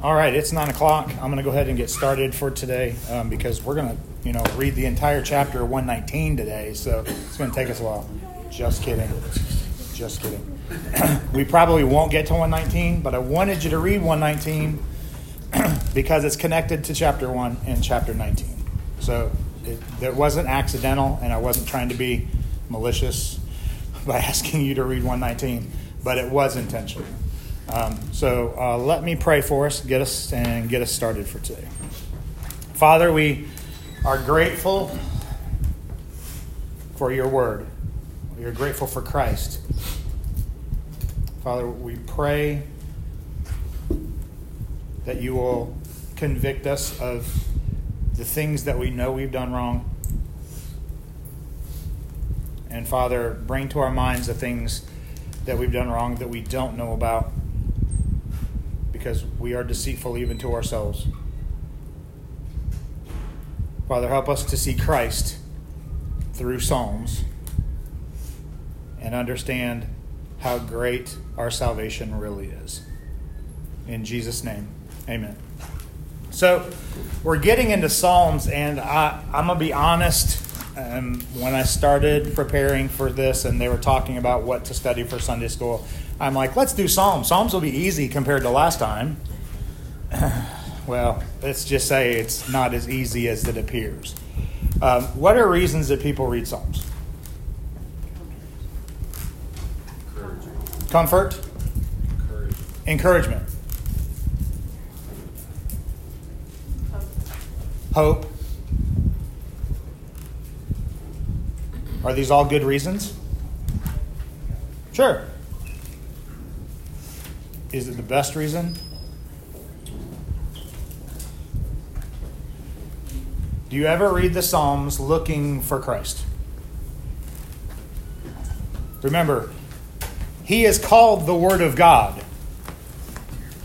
All right, it's nine o'clock. I'm going to go ahead and get started for today um, because we're going to, you know, read the entire chapter 119 today. So it's going to take us a while. Just kidding. Just kidding. we probably won't get to 119, but I wanted you to read 119 because it's connected to chapter 1 and chapter 19. So it, it wasn't accidental, and I wasn't trying to be malicious by asking you to read 119, but it was intentional. Um, so uh, let me pray for us, get us, and get us started for today. Father, we are grateful for your word. We are grateful for Christ. Father, we pray that you will convict us of the things that we know we've done wrong. And Father, bring to our minds the things that we've done wrong that we don't know about because we are deceitful even to ourselves. Father, help us to see Christ through Psalms and understand how great our salvation really is. In Jesus' name, amen. So, we're getting into Psalms, and I, am going to be honest. Um, when I started preparing for this and they were talking about what to study for Sunday school, I'm like, let's do Psalms. Psalms will be easy compared to last time. well, let's just say it's not as easy as it appears. Um, what are reasons that people read Psalms? Comfort, encouragement, hope. Are these all good reasons? Sure. Is it the best reason? Do you ever read the Psalms looking for Christ? Remember, He is called the Word of God.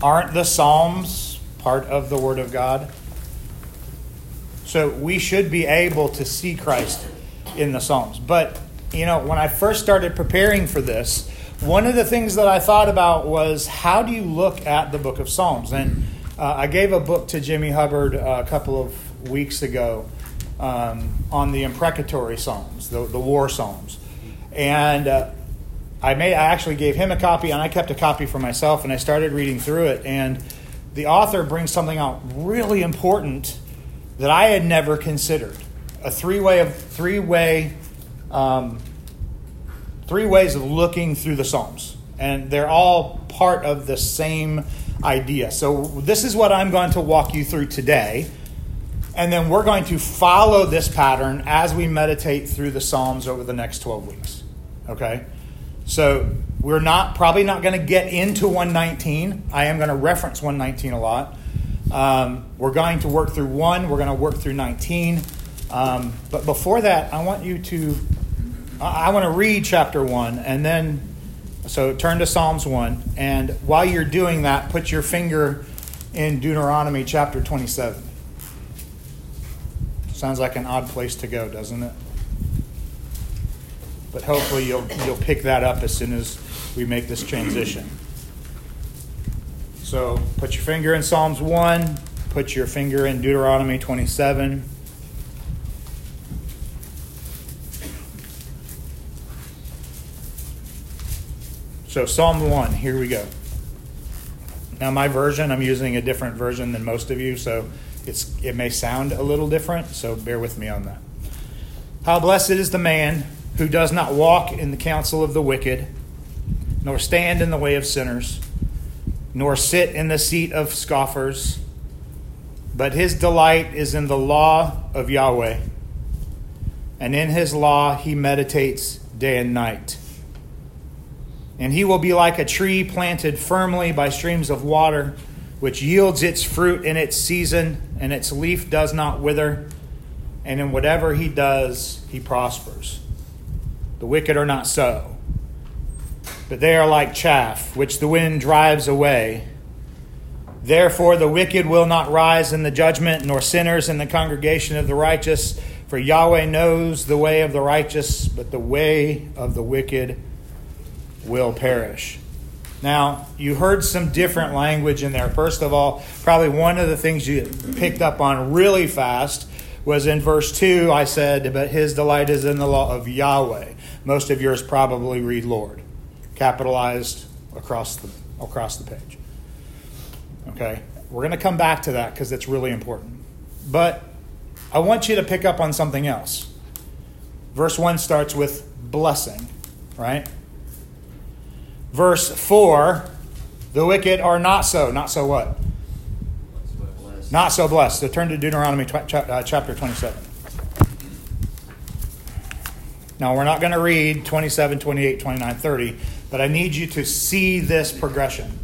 Aren't the Psalms part of the Word of God? So we should be able to see Christ in the Psalms. But, you know, when I first started preparing for this, one of the things that I thought about was how do you look at the book of Psalms? And uh, I gave a book to Jimmy Hubbard a couple of weeks ago um, on the imprecatory Psalms, the, the war Psalms. And uh, I, made, I actually gave him a copy, and I kept a copy for myself, and I started reading through it. And the author brings something out really important that I had never considered a three way of three way um, three ways of looking through the Psalms, and they're all part of the same idea. So, this is what I'm going to walk you through today. And then we're going to follow this pattern as we meditate through the Psalms over the next 12 weeks. Okay? So, we're not probably not going to get into 119. I am going to reference 119 a lot. Um, we're going to work through 1, we're going to work through 19. Um, but before that, I want you to I want to read chapter 1 and then, so turn to Psalms 1. And while you're doing that, put your finger in Deuteronomy chapter 27. Sounds like an odd place to go, doesn't it? But hopefully you'll, you'll pick that up as soon as we make this transition. So put your finger in Psalms 1, put your finger in Deuteronomy 27. So, Psalm 1, here we go. Now, my version, I'm using a different version than most of you, so it's, it may sound a little different, so bear with me on that. How blessed is the man who does not walk in the counsel of the wicked, nor stand in the way of sinners, nor sit in the seat of scoffers, but his delight is in the law of Yahweh, and in his law he meditates day and night. And he will be like a tree planted firmly by streams of water, which yields its fruit in its season, and its leaf does not wither. And in whatever he does, he prospers. The wicked are not so, but they are like chaff, which the wind drives away. Therefore, the wicked will not rise in the judgment, nor sinners in the congregation of the righteous. For Yahweh knows the way of the righteous, but the way of the wicked will perish. Now, you heard some different language in there. First of all, probably one of the things you picked up on really fast was in verse 2, I said, But his delight is in the law of Yahweh. Most of yours probably read Lord, capitalized across the, across the page. Okay? We're going to come back to that because it's really important. But I want you to pick up on something else. Verse 1 starts with blessing, right? Verse 4 the wicked are not so. Not so what? Not so blessed. So turn to Deuteronomy tw- uh, chapter 27. Now, we're not going to read 27, 28, 29, 30, but I need you to see this progression.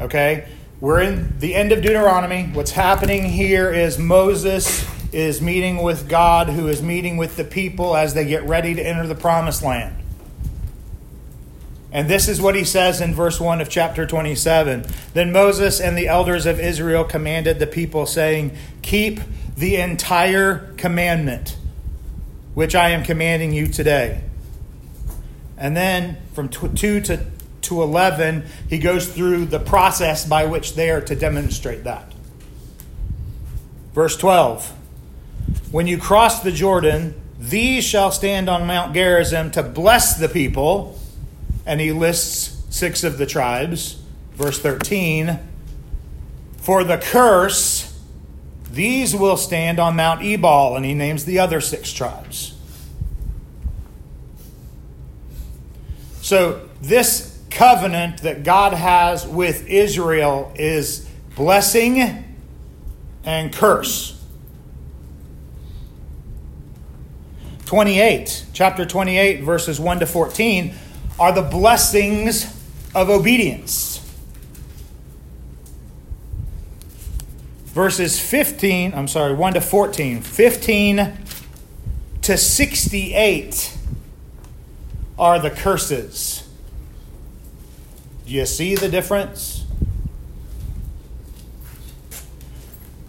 Okay? We're in the end of Deuteronomy. What's happening here is Moses is meeting with God, who is meeting with the people as they get ready to enter the promised land. And this is what he says in verse 1 of chapter 27. Then Moses and the elders of Israel commanded the people, saying, Keep the entire commandment which I am commanding you today. And then from 2 to, to 11, he goes through the process by which they are to demonstrate that. Verse 12 When you cross the Jordan, these shall stand on Mount Gerizim to bless the people and he lists six of the tribes. Verse 13 For the curse, these will stand on Mount Ebal, and he names the other six tribes. So, this covenant that God has with Israel is blessing and curse. 28, chapter 28, verses 1 to 14 are the blessings of obedience. Verses 15, I'm sorry, 1 to 14, 15 to 68 are the curses. Do you see the difference?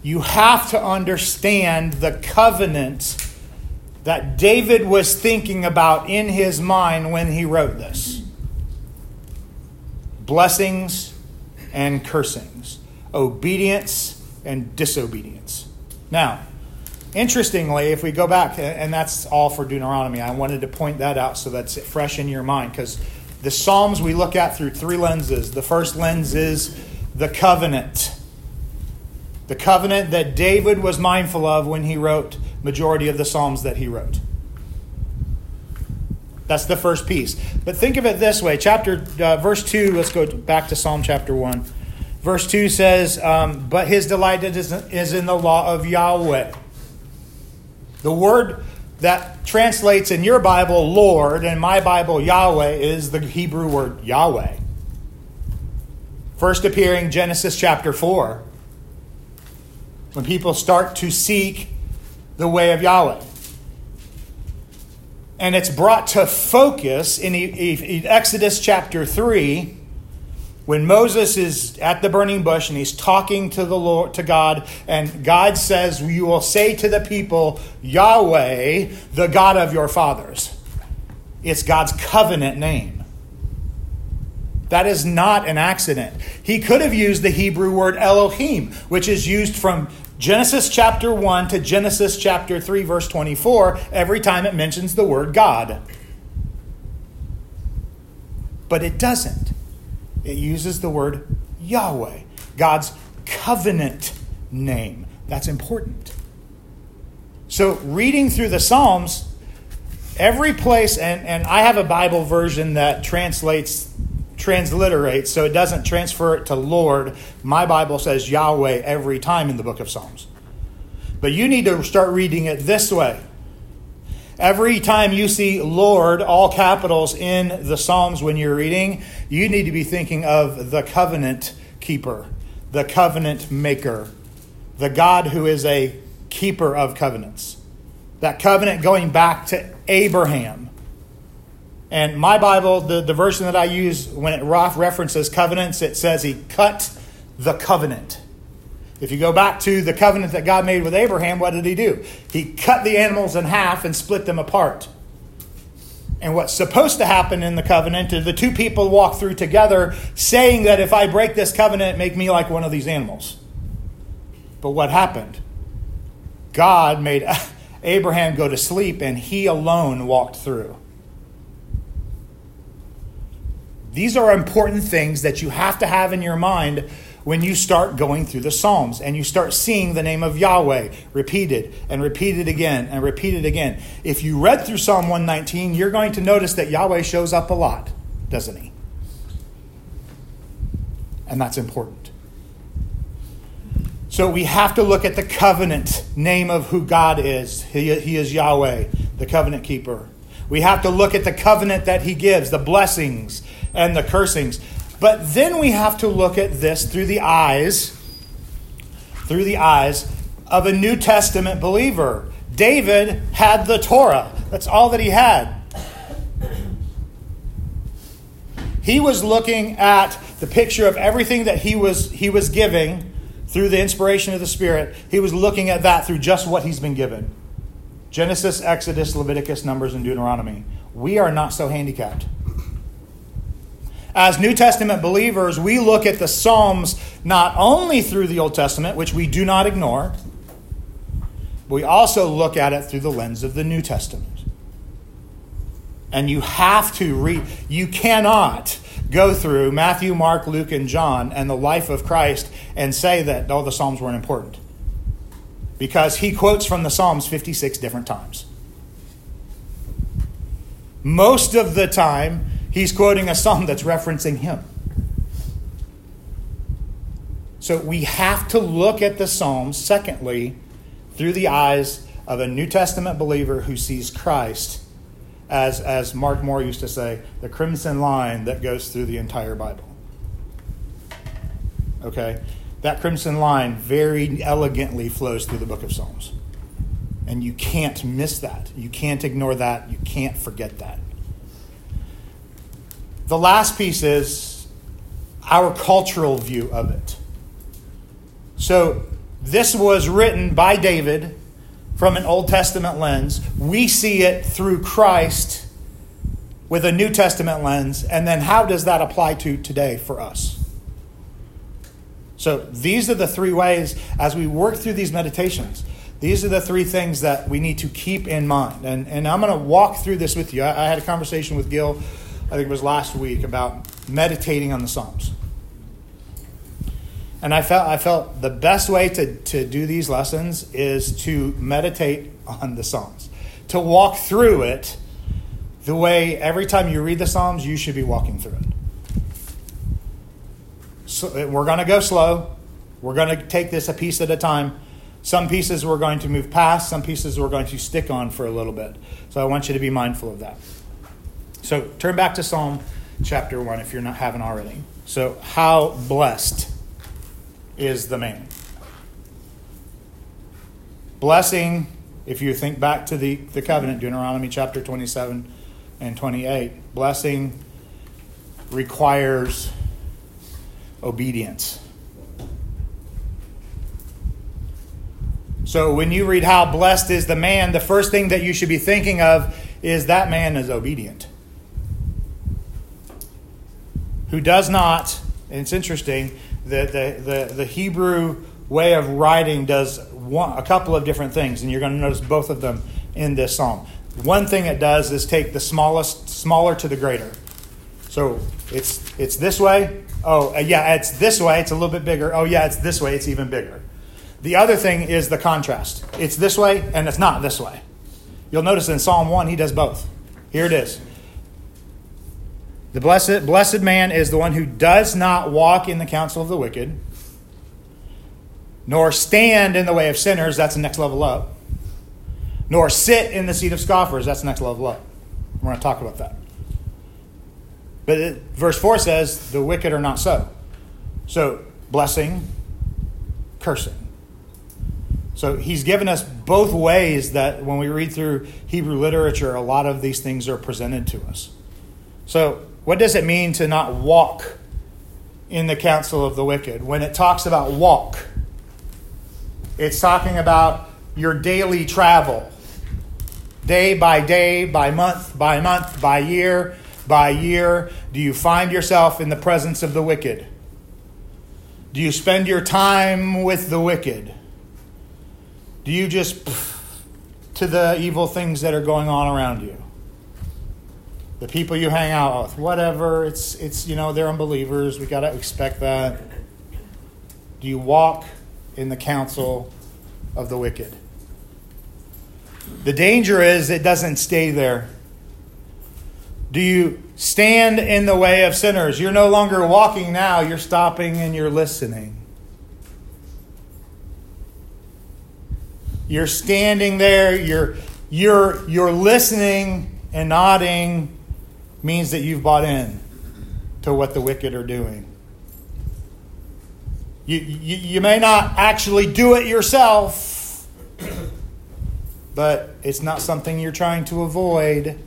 You have to understand the covenant that David was thinking about in his mind when he wrote this blessings and cursings, obedience and disobedience. Now, interestingly, if we go back, and that's all for Deuteronomy, I wanted to point that out so that's fresh in your mind because the Psalms we look at through three lenses. The first lens is the covenant. The covenant that David was mindful of when he wrote majority of the Psalms that he wrote. That's the first piece. But think of it this way chapter, uh, verse 2, let's go back to Psalm chapter 1. Verse 2 says, um, But his delight is in the law of Yahweh. The word that translates in your Bible Lord and my Bible Yahweh is the Hebrew word Yahweh. First appearing Genesis chapter 4. When people start to seek the way of Yahweh. And it's brought to focus in Exodus chapter 3 when Moses is at the burning bush and he's talking to the Lord to God and God says you will say to the people Yahweh the God of your fathers. It's God's covenant name. That is not an accident. He could have used the Hebrew word Elohim, which is used from Genesis chapter 1 to Genesis chapter 3, verse 24, every time it mentions the word God. But it doesn't. It uses the word Yahweh, God's covenant name. That's important. So, reading through the Psalms, every place, and, and I have a Bible version that translates transliterates, so it doesn't transfer it to Lord. My Bible says Yahweh every time in the book of Psalms. But you need to start reading it this way. Every time you see Lord, all capitals in the Psalms when you're reading, you need to be thinking of the covenant keeper, the covenant maker, the God who is a keeper of covenants. That covenant going back to Abraham and my Bible, the, the version that I use when it references covenants, it says he cut the covenant. If you go back to the covenant that God made with Abraham, what did he do? He cut the animals in half and split them apart. And what's supposed to happen in the covenant is the two people walk through together, saying that if I break this covenant, make me like one of these animals. But what happened? God made Abraham go to sleep, and he alone walked through. These are important things that you have to have in your mind when you start going through the Psalms and you start seeing the name of Yahweh repeated and repeated again and repeated again. If you read through Psalm 119, you're going to notice that Yahweh shows up a lot, doesn't he? And that's important. So we have to look at the covenant name of who God is. He, he is Yahweh, the covenant keeper. We have to look at the covenant that he gives, the blessings and the cursings. But then we have to look at this through the eyes, through the eyes of a New Testament believer. David had the Torah. That's all that he had. He was looking at the picture of everything that he was he was giving through the inspiration of the Spirit. He was looking at that through just what he's been given. Genesis, Exodus, Leviticus, Numbers, and Deuteronomy. We are not so handicapped. As New Testament believers, we look at the Psalms not only through the Old Testament, which we do not ignore, but we also look at it through the lens of the New Testament. And you have to read, you cannot go through Matthew, Mark, Luke, and John and the life of Christ and say that, oh, the Psalms weren't important because he quotes from the Psalms 56 different times. Most of the time, he's quoting a psalm that's referencing him. So we have to look at the Psalms, secondly, through the eyes of a New Testament believer who sees Christ as, as Mark Moore used to say, the crimson line that goes through the entire Bible. Okay? that crimson line very elegantly flows through the book of Psalms. And you can't miss that. You can't ignore that. You can't forget that. The last piece is our cultural view of it. So, this was written by David from an Old Testament lens. We see it through Christ with a New Testament lens. And then, how does that apply to today for us? So these are the three ways as we work through these meditations. These are the three things that we need to keep in mind. And, and I'm going to walk through this with you. I, I had a conversation with Gil, I think it was last week, about meditating on the Psalms. And I felt, I felt the best way to, to do these lessons is to meditate on the Psalms, to walk through it the way every time you read the Psalms, you should be walking through it so eh, we're going to go slow. We're going to take this a piece at a time. Some pieces we're going to move past, some pieces we're going to stick on for a little bit. So I want you to be mindful of that. So turn back to Psalm chapter 1 if you're not haven't already. So how blessed is the man? Blessing, if you think back to the, the covenant, Deuteronomy chapter 27 and 28, blessing requires obedience. So when you read how blessed is the man, the first thing that you should be thinking of is that man is obedient. Who does not, and it's interesting, the, the, the, the Hebrew way of writing does one, a couple of different things, and you're going to notice both of them in this psalm. One thing it does is take the smallest, smaller to the greater. So it's it's this way, Oh, uh, yeah, it's this way, it's a little bit bigger. Oh, yeah, it's this way, it's even bigger. The other thing is the contrast. It's this way and it's not this way. You'll notice in Psalm 1, he does both. Here it is. The blessed, blessed man is the one who does not walk in the counsel of the wicked, nor stand in the way of sinners. That's the next level up. Nor sit in the seat of scoffers. That's the next level up. We're going to talk about that. But it, verse 4 says, the wicked are not so. So, blessing, cursing. So, he's given us both ways that when we read through Hebrew literature, a lot of these things are presented to us. So, what does it mean to not walk in the counsel of the wicked? When it talks about walk, it's talking about your daily travel. Day by day, by month by month, by year by year, do you find yourself in the presence of the wicked? Do you spend your time with the wicked? Do you just pff, to the evil things that are going on around you? The people you hang out with, whatever, it's it's you know, they're unbelievers. We got to expect that. Do you walk in the counsel of the wicked? The danger is it doesn't stay there. Do you stand in the way of sinners? You're no longer walking now, you're stopping and you're listening. You're standing there, you're you're you're listening and nodding means that you've bought in to what the wicked are doing. You, you, you may not actually do it yourself, but it's not something you're trying to avoid.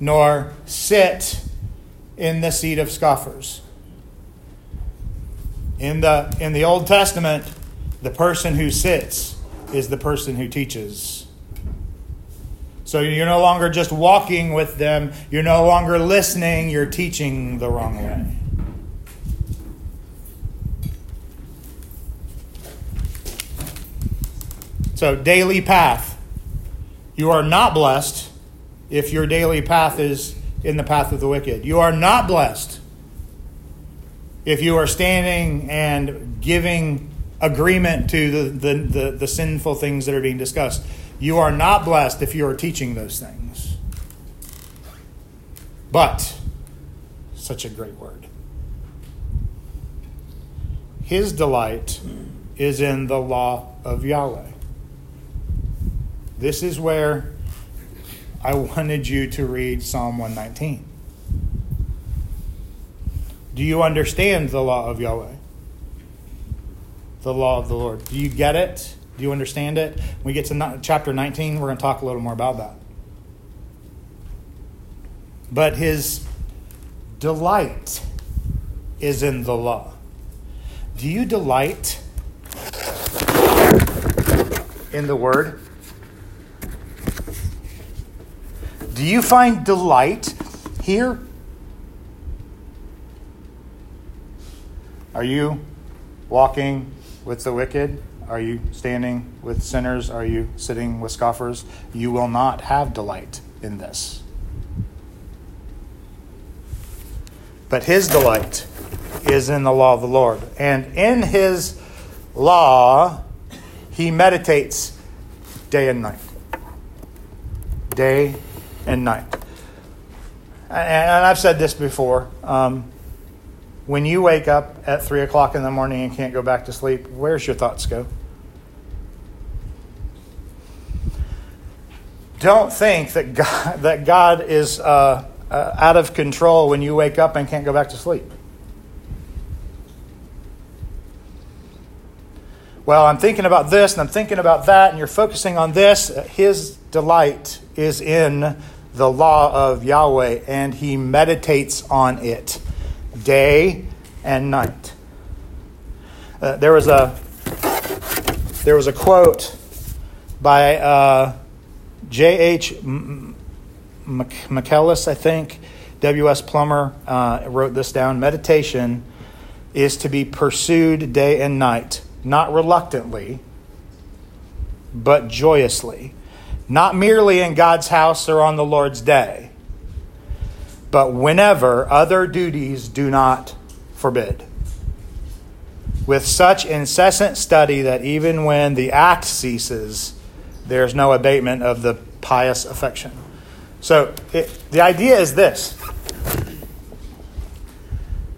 Nor sit in the seat of scoffers. In the, in the Old Testament, the person who sits is the person who teaches. So you're no longer just walking with them, you're no longer listening, you're teaching the wrong way. So, daily path. You are not blessed if your daily path is in the path of the wicked. You are not blessed if you are standing and giving agreement to the, the, the, the, sinful things that are being discussed. You are not blessed if you are teaching those things. But, such a great word. His delight is in the law of Yahweh. This is where I wanted you to read Psalm 119. Do you understand the law of Yahweh? The law of the Lord. Do you get it? Do you understand it? When we get to chapter 19, we're going to talk a little more about that. But his delight is in the law. Do you delight in the word? Do you find delight here? Are you walking with the wicked? Are you standing with sinners? Are you sitting with scoffers? You will not have delight in this. But his delight is in the law of the Lord. And in his law, he meditates day and night. Day and night. And I've said this before. Um, when you wake up at 3 o'clock in the morning and can't go back to sleep, where's your thoughts go? Don't think that God, that God is uh, uh, out of control when you wake up and can't go back to sleep. Well, I'm thinking about this and I'm thinking about that, and you're focusing on this. His delight is in the law of Yahweh and he meditates on it day and night. Uh, there was a there was a quote by uh, J.H. McKellis, I think. W.S. Plumer uh, wrote this down. Meditation is to be pursued day and night, not reluctantly, but joyously not merely in God's house or on the Lord's day, but whenever other duties do not forbid. With such incessant study that even when the act ceases, there's no abatement of the pious affection. So it, the idea is this.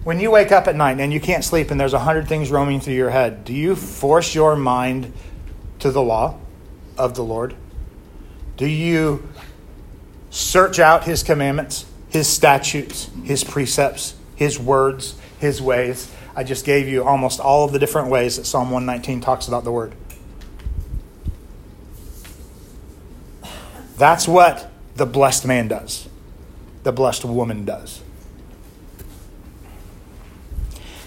When you wake up at night and you can't sleep and there's a hundred things roaming through your head, do you force your mind to the law of the Lord? Do you search out his commandments, his statutes, his precepts, his words, his ways? I just gave you almost all of the different ways that Psalm 119 talks about the word. That's what the blessed man does, the blessed woman does.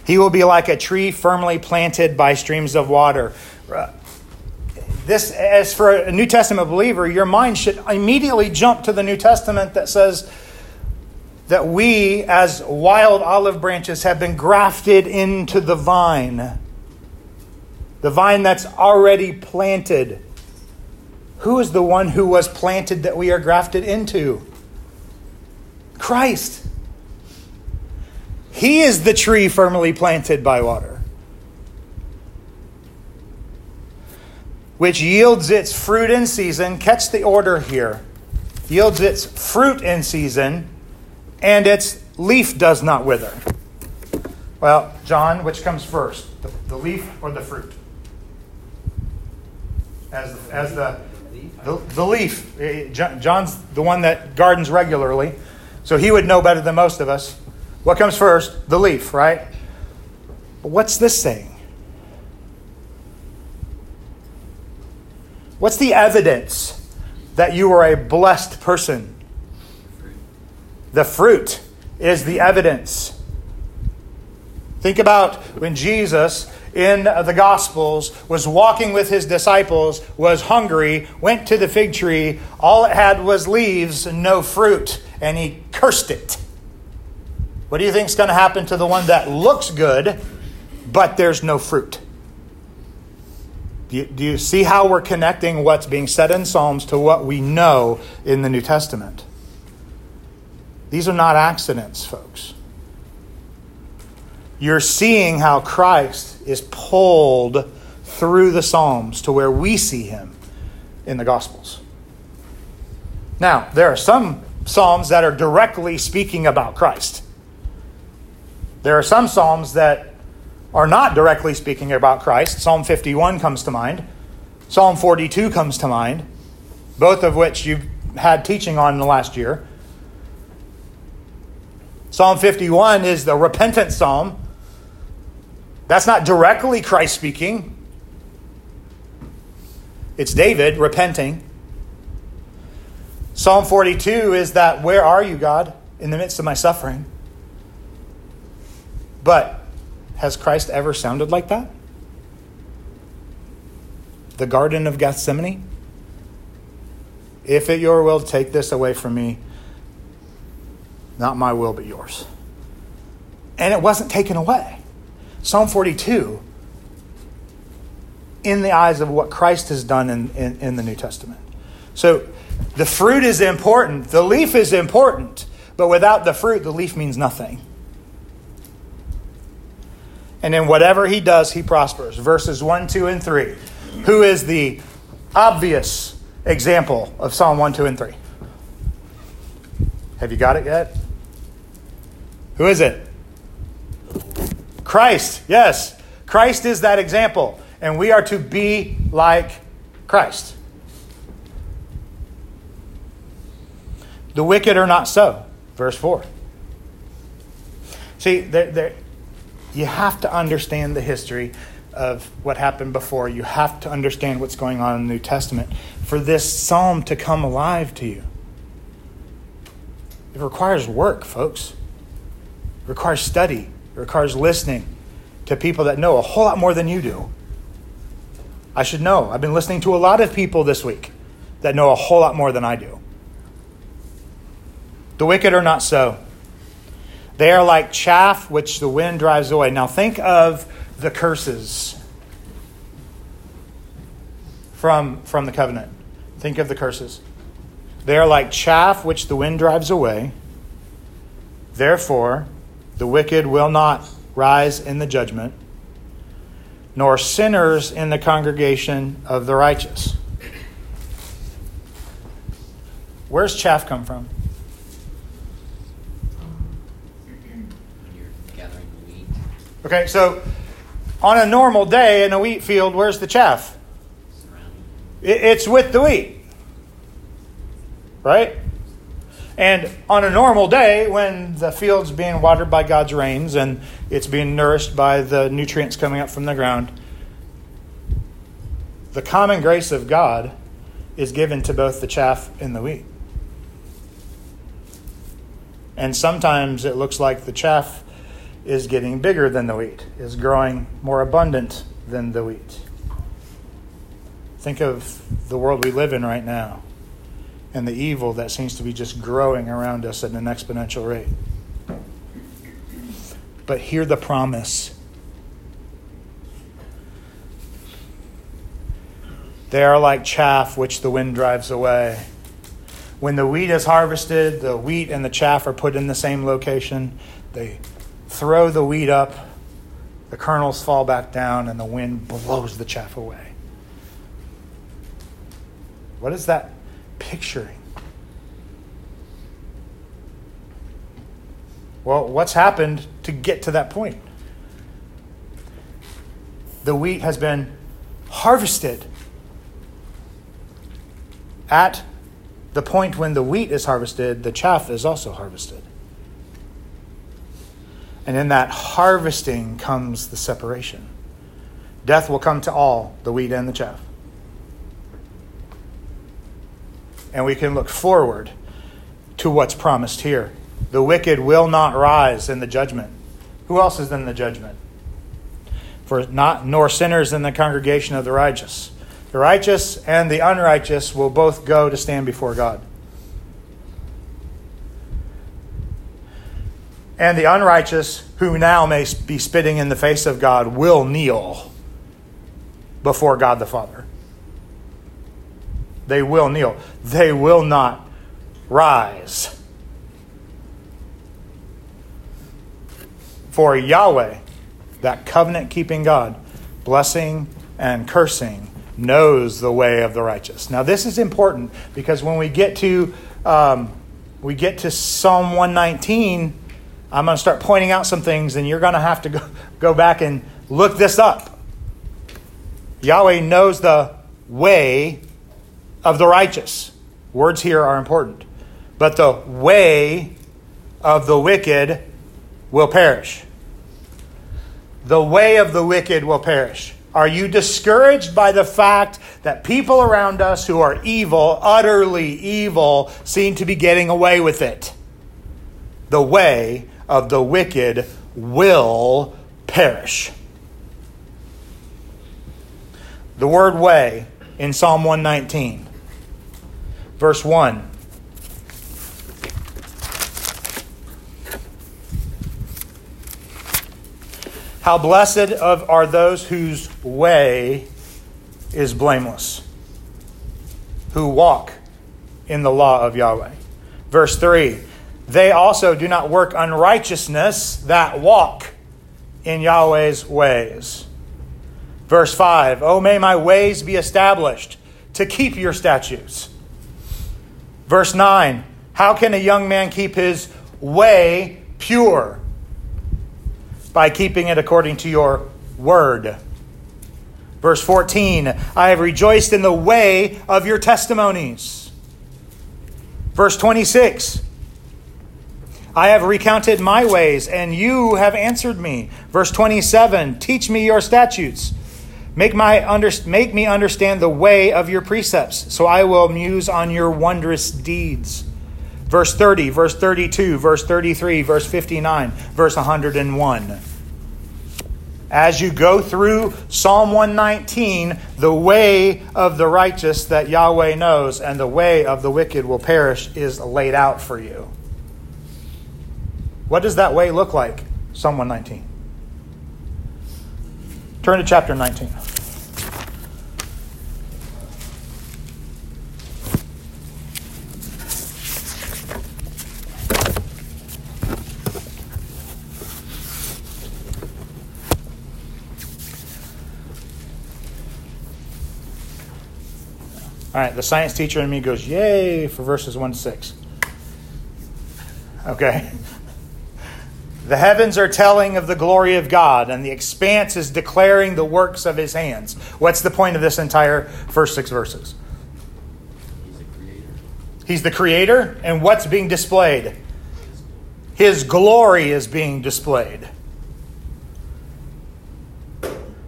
He will be like a tree firmly planted by streams of water uh, this, as for a New Testament believer, your mind should immediately jump to the New Testament that says that we, as wild olive branches, have been grafted into the vine. The vine that's already planted. Who is the one who was planted that we are grafted into? Christ. He is the tree firmly planted by water, which yields its fruit in season. Catch the order here yields its fruit in season, and its leaf does not wither. Well, John, which comes first, the, the leaf or the fruit? As, as the, the, the leaf. Eh, John's the one that gardens regularly, so he would know better than most of us. What comes first? The leaf, right? But what's this saying? What's the evidence that you are a blessed person? The fruit is the evidence. Think about when Jesus in the Gospels was walking with his disciples, was hungry, went to the fig tree. All it had was leaves and no fruit, and he cursed it. What do you think is going to happen to the one that looks good, but there's no fruit? Do you, do you see how we're connecting what's being said in Psalms to what we know in the New Testament? These are not accidents, folks. You're seeing how Christ is pulled through the Psalms to where we see him in the Gospels. Now, there are some Psalms that are directly speaking about Christ. There are some Psalms that are not directly speaking about Christ. Psalm 51 comes to mind, Psalm 42 comes to mind, both of which you've had teaching on in the last year. Psalm 51 is the repentant psalm. That's not directly Christ speaking, it's David repenting. Psalm 42 is that, Where are you, God, in the midst of my suffering? But has Christ ever sounded like that? The Garden of Gethsemane? If it your will, take this away from me. Not my will, but yours. And it wasn't taken away. Psalm 42, in the eyes of what Christ has done in, in, in the New Testament. So the fruit is important, the leaf is important, but without the fruit, the leaf means nothing and in whatever he does, he prospers. Verses 1, 2, and 3. Who is the obvious example of Psalm 1, 2, and 3? Have you got it yet? Who is it? Christ, yes. Christ is that example, and we are to be like Christ. The wicked are not so. Verse 4. See, there, there, you have to understand the history of what happened before. You have to understand what's going on in the New Testament for this psalm to come alive to you. It requires work, folks. It requires study. It requires listening to people that know a whole lot more than you do. I should know. I've been listening to a lot of people this week that know a whole lot more than I do. The wicked are not so. They are like chaff which the wind drives away. Now think of the curses from, from the covenant. Think of the curses. They are like chaff which the wind drives away. Therefore, the wicked will not rise in the judgment, nor sinners in the congregation of the righteous. Where's chaff come from? Okay, so on a normal day in a wheat field, where's the chaff? It's with the wheat. Right? And on a normal day, when the field's being watered by God's rains and it's being nourished by the nutrients coming up from the ground, the common grace of God is given to both the chaff and the wheat. And sometimes it looks like the chaff is getting bigger than the wheat, is growing more abundant than the wheat. Think of the world we live in right now and the evil that seems to be just growing around us at an exponential rate. But hear the promise. They are like chaff which the wind drives away. When the wheat is harvested, the wheat and the chaff are put in the same location. They throw the wheat up, the kernels fall back down, and the wind blows the chaff away. What is that picturing? Well, what's happened to get to that point? The wheat has been harvested. At the point when the wheat is harvested, the chaff is also harvested. And in that harvesting comes the separation. Death will come to all, the wheat and the chaff. And we can look forward to what's promised here. The wicked will not rise in the judgment. Who else is in the judgment? For not nor sinners in the congregation of the righteous. The righteous and the unrighteous will both go to stand before God. And the unrighteous, who now may be spitting in the face of God, will kneel before God the Father. They will kneel. They will not rise. For Yahweh, that covenant keeping God, blessing and cursing, knows the way of the righteous. Now, this is important because when we get to um, we get to Psalm 119, I'm going to start pointing out some things, and you're going to have to go, go back and look this up. Yahweh knows the way of the righteous. Words here are important. But the way of the wicked will perish. The way of the wicked will perish. Are you discouraged by the fact that people around us who are evil, utterly evil, seem to be getting away with it? The way of the wicked will perish. The word way in Psalm 119, verse 1 How blessed of are those whose way is blameless, who walk in the law of Yahweh. Verse 3 They also do not work unrighteousness that walk in Yahweh's ways. Verse 5 Oh, may my ways be established to keep your statutes. Verse 9 How can a young man keep his way pure? by keeping it according to your word. Verse 14 I have rejoiced in the way of your testimonies. Verse 26 I have recounted my ways, and you have answered me. Verse 27 Teach me your statutes. Make, my under, make me understand the way of your precepts, so I will muse on your wondrous deeds. Verse 30, verse 32, verse 33, verse 59, verse 101. As you go through Psalm 119, the way of the righteous that Yahweh knows and the way of the wicked will perish is laid out for you. What does that way look like? Psalm 119. Turn to chapter 19. All right, the science teacher in me goes, Yay, for verses 1 to 6. Okay. The heavens are telling of the glory of God, and the expanse is declaring the works of his hands. What's the point of this entire first six verses? He's the creator. He's the creator, and what's being displayed? His glory is being displayed.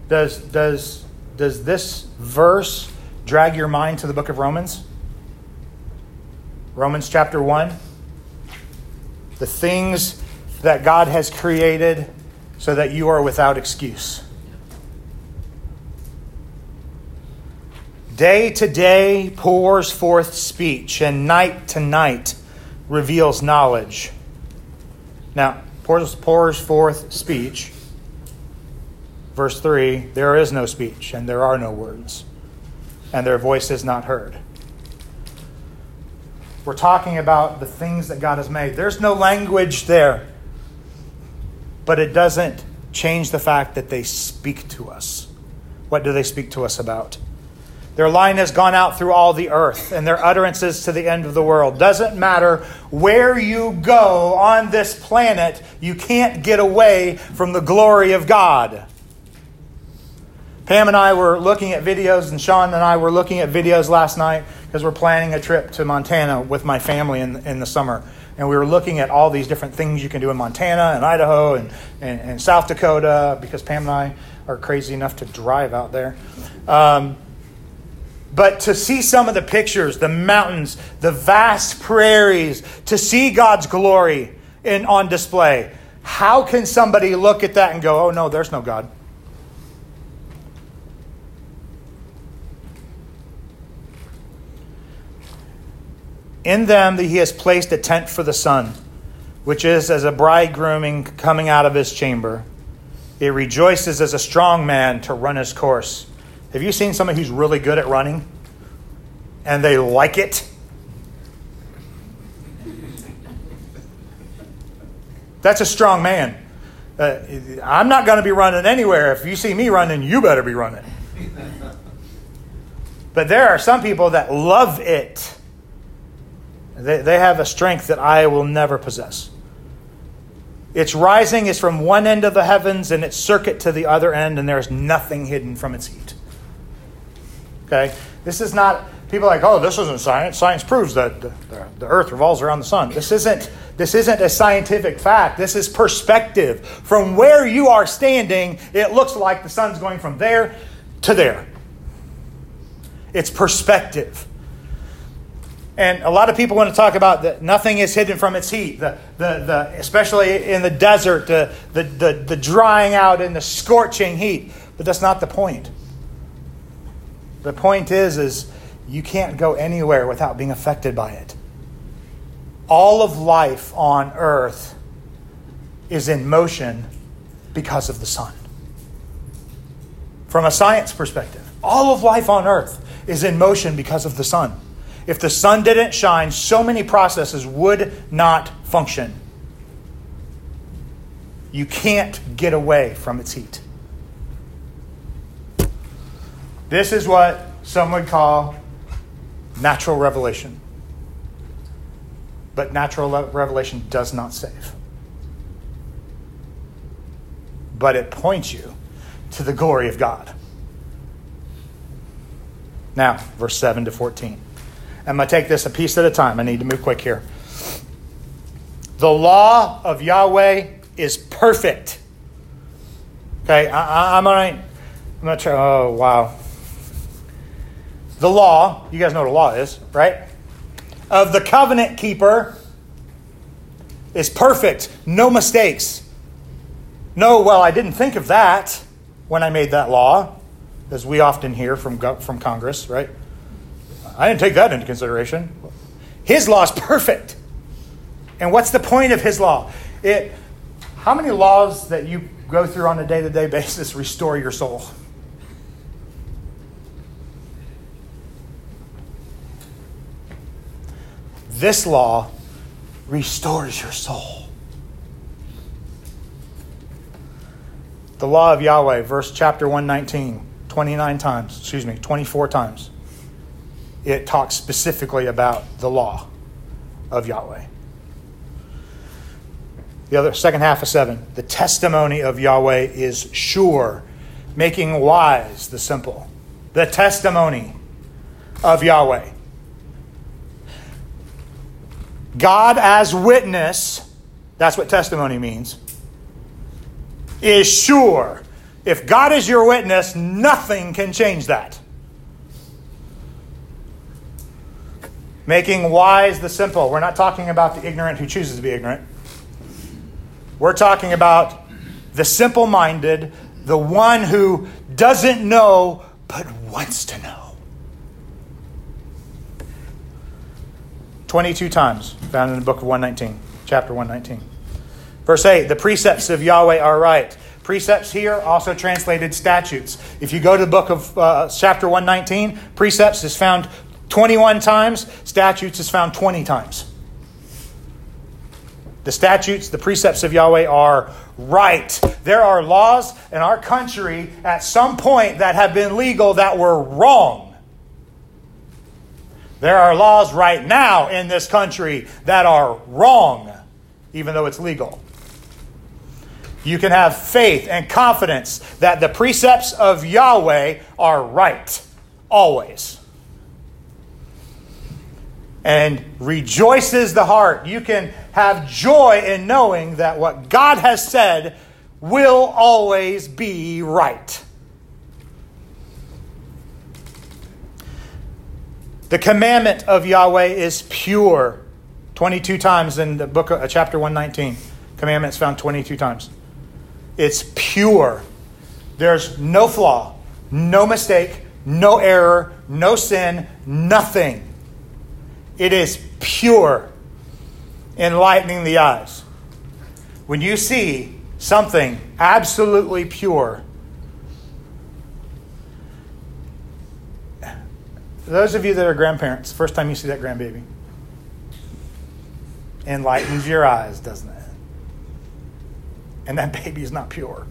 Does, does, does this verse drag your mind to the book of Romans? Romans chapter 1. The things that God has created so that you are without excuse. Day to day pours forth speech, and night to night reveals knowledge. Now, pours, pours forth speech. Verse 3 There is no speech, and there are no words, and their voice is not heard. We're talking about the things that God has made. There's no language there, but it doesn't change the fact that they speak to us. What do they speak to us about? Their line has gone out through all the earth, and their utterances to the end of the world. Doesn't matter where you go on this planet, you can't get away from the glory of God. Pam and I were looking at videos, and Sean and I were looking at videos last night because we're planning a trip to Montana with my family in, in the summer. And we were looking at all these different things you can do in Montana and Idaho and, and, and South Dakota because Pam and I are crazy enough to drive out there. Um, but to see some of the pictures, the mountains, the vast prairies, to see God's glory in, on display, how can somebody look at that and go, oh no, there's no God? In them that he has placed a tent for the sun, which is as a bridegrooming coming out of his chamber. It rejoices as a strong man to run his course. Have you seen somebody who's really good at running and they like it? That's a strong man. Uh, I'm not going to be running anywhere. If you see me running, you better be running. But there are some people that love it. They, they have a strength that I will never possess. Its rising is from one end of the heavens and its circuit to the other end, and there is nothing hidden from its heat. Okay? This is not, people like, oh, this isn't science. Science proves that the, the, the earth revolves around the sun. This isn't, this isn't a scientific fact. This is perspective. From where you are standing, it looks like the sun's going from there to there. It's perspective. And a lot of people want to talk about that nothing is hidden from its heat, the, the, the, especially in the desert, the, the, the, the drying out and the scorching heat. But that's not the point. The point is, is you can't go anywhere without being affected by it. All of life on earth is in motion because of the sun. From a science perspective, all of life on earth is in motion because of the sun. If the sun didn't shine, so many processes would not function. You can't get away from its heat. This is what some would call natural revelation. But natural revelation does not save. But it points you to the glory of God. Now, verse 7 to 14. I'm going to take this a piece at a time. I need to move quick here. The law of Yahweh is perfect. Okay, I, am going to, I'm to try. Oh, wow. The law, you guys know what a law is, right? Of the covenant keeper is perfect. No mistakes. No, well, I didn't think of that when I made that law, as we often hear from, from Congress, right? I didn't take that into consideration. His law is perfect. And what's the point of his law? It, how many laws that you go through on a day to day basis restore your soul? This law restores your soul. The law of Yahweh, verse chapter 119, 29 times, excuse me, 24 times it talks specifically about the law of Yahweh. The other second half of seven, the testimony of Yahweh is sure, making wise the simple. The testimony of Yahweh. God as witness, that's what testimony means, is sure. If God is your witness, nothing can change that. making wise the simple. We're not talking about the ignorant who chooses to be ignorant. We're talking about the simple minded, the one who doesn't know but wants to know. 22 times found in the book of 119, chapter 119. Verse 8 The precepts of Yahweh are right. Precepts here, also translated statutes. If you go to the book of uh, chapter 119, precepts is found 21 times, statutes is found 20 times. The statutes, the precepts of Yahweh are right. There are laws in our country at some point that have been legal that were wrong. There are laws right now in this country that are wrong, even though it's legal. You can have faith and confidence that the precepts of Yahweh are right, always. And rejoices the heart. You can have joy in knowing that what God has said will always be right. The commandment of Yahweh is pure. 22 times in the book of uh, chapter 119. Commandments found 22 times. It's pure. There's no flaw, no mistake, no error, no sin, nothing. It is pure, enlightening the eyes. When you see something absolutely pure, those of you that are grandparents, first time you see that grandbaby, enlightens your eyes, doesn't it? and that baby is not pure.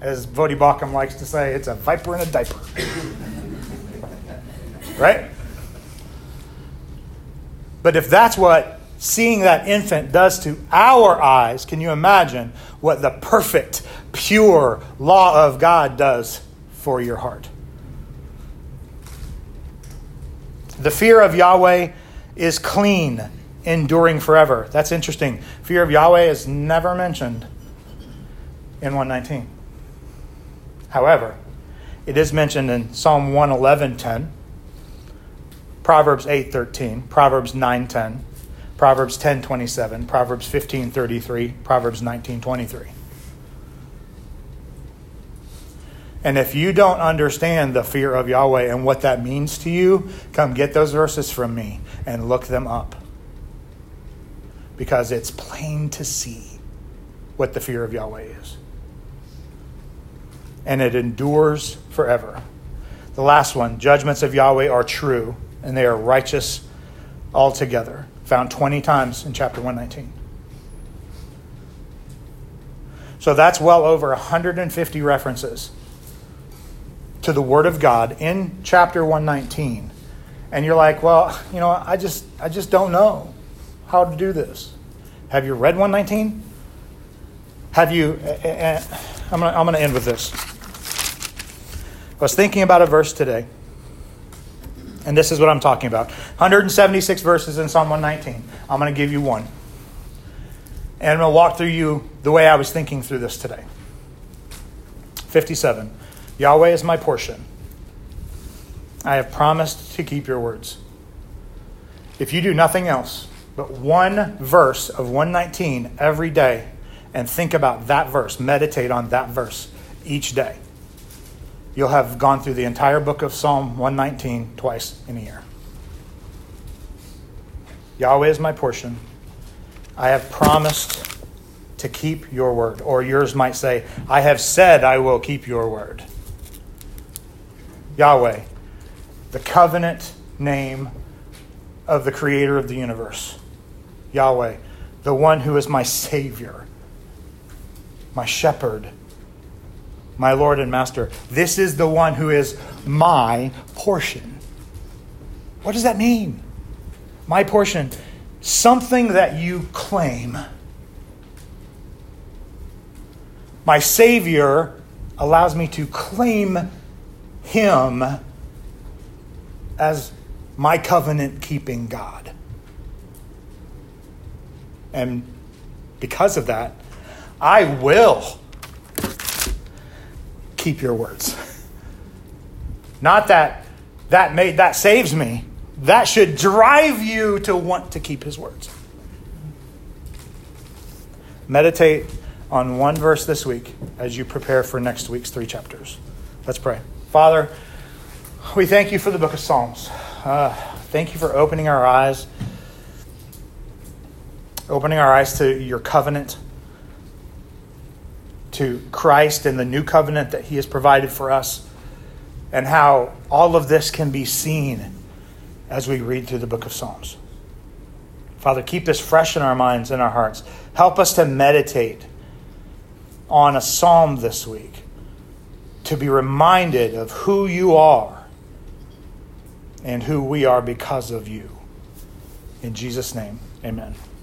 As Voddie Baucham likes to say, it's a viper in a diaper. right? But if that's what seeing that infant does to our eyes, can you imagine what the perfect, pure law of God does for your heart? The fear of Yahweh is clean, enduring forever. That's interesting. Fear of Yahweh is never mentioned in 119. However, it is mentioned in Psalm 111:10, Proverbs 8:13, Proverbs 9:10, Proverbs 10:27, Proverbs 15:33, Proverbs 19:23. And if you don't understand the fear of Yahweh and what that means to you, come get those verses from me and look them up. Because it's plain to see what the fear of Yahweh is and it endures forever. The last one judgments of Yahweh are true, and they are righteous altogether. Found 20 times in chapter 119. So that's well over 150 references to the Word of God in chapter 119. And you're like, well, you know, I just, I just don't know how to do this. Have you read 119? Have you? Uh, to I'm going to end with this. I was thinking about a verse today, and this is what I'm talking about 176 verses in Psalm 119. I'm going to give you one. And I'm going to walk through you the way I was thinking through this today. 57. Yahweh is my portion. I have promised to keep your words. If you do nothing else but one verse of 119 every day and think about that verse, meditate on that verse each day, you'll have gone through the entire book of Psalm 119 twice in a year. Yahweh is my portion. I have promised to keep your word. Or yours might say, I have said I will keep your word. Yahweh, the covenant name of the creator of the universe. Yahweh, the one who is my Savior, my shepherd, my Lord and Master. This is the one who is my portion. What does that mean? My portion. Something that you claim. My Savior allows me to claim Him as my covenant keeping God. And because of that, I will keep your words. Not that that made that saves me. That should drive you to want to keep his words. Meditate on one verse this week as you prepare for next week's three chapters. Let's pray. Father, we thank you for the book of Psalms. Uh, thank you for opening our eyes opening our eyes to your covenant, to Christ and the new covenant that He has provided for us, and how all of this can be seen as we read through the book of Psalms. Father, keep this fresh in our minds and our hearts. Help us to meditate on a psalm this week, to be reminded of who you are and who we are because of you. In Jesus' name, amen.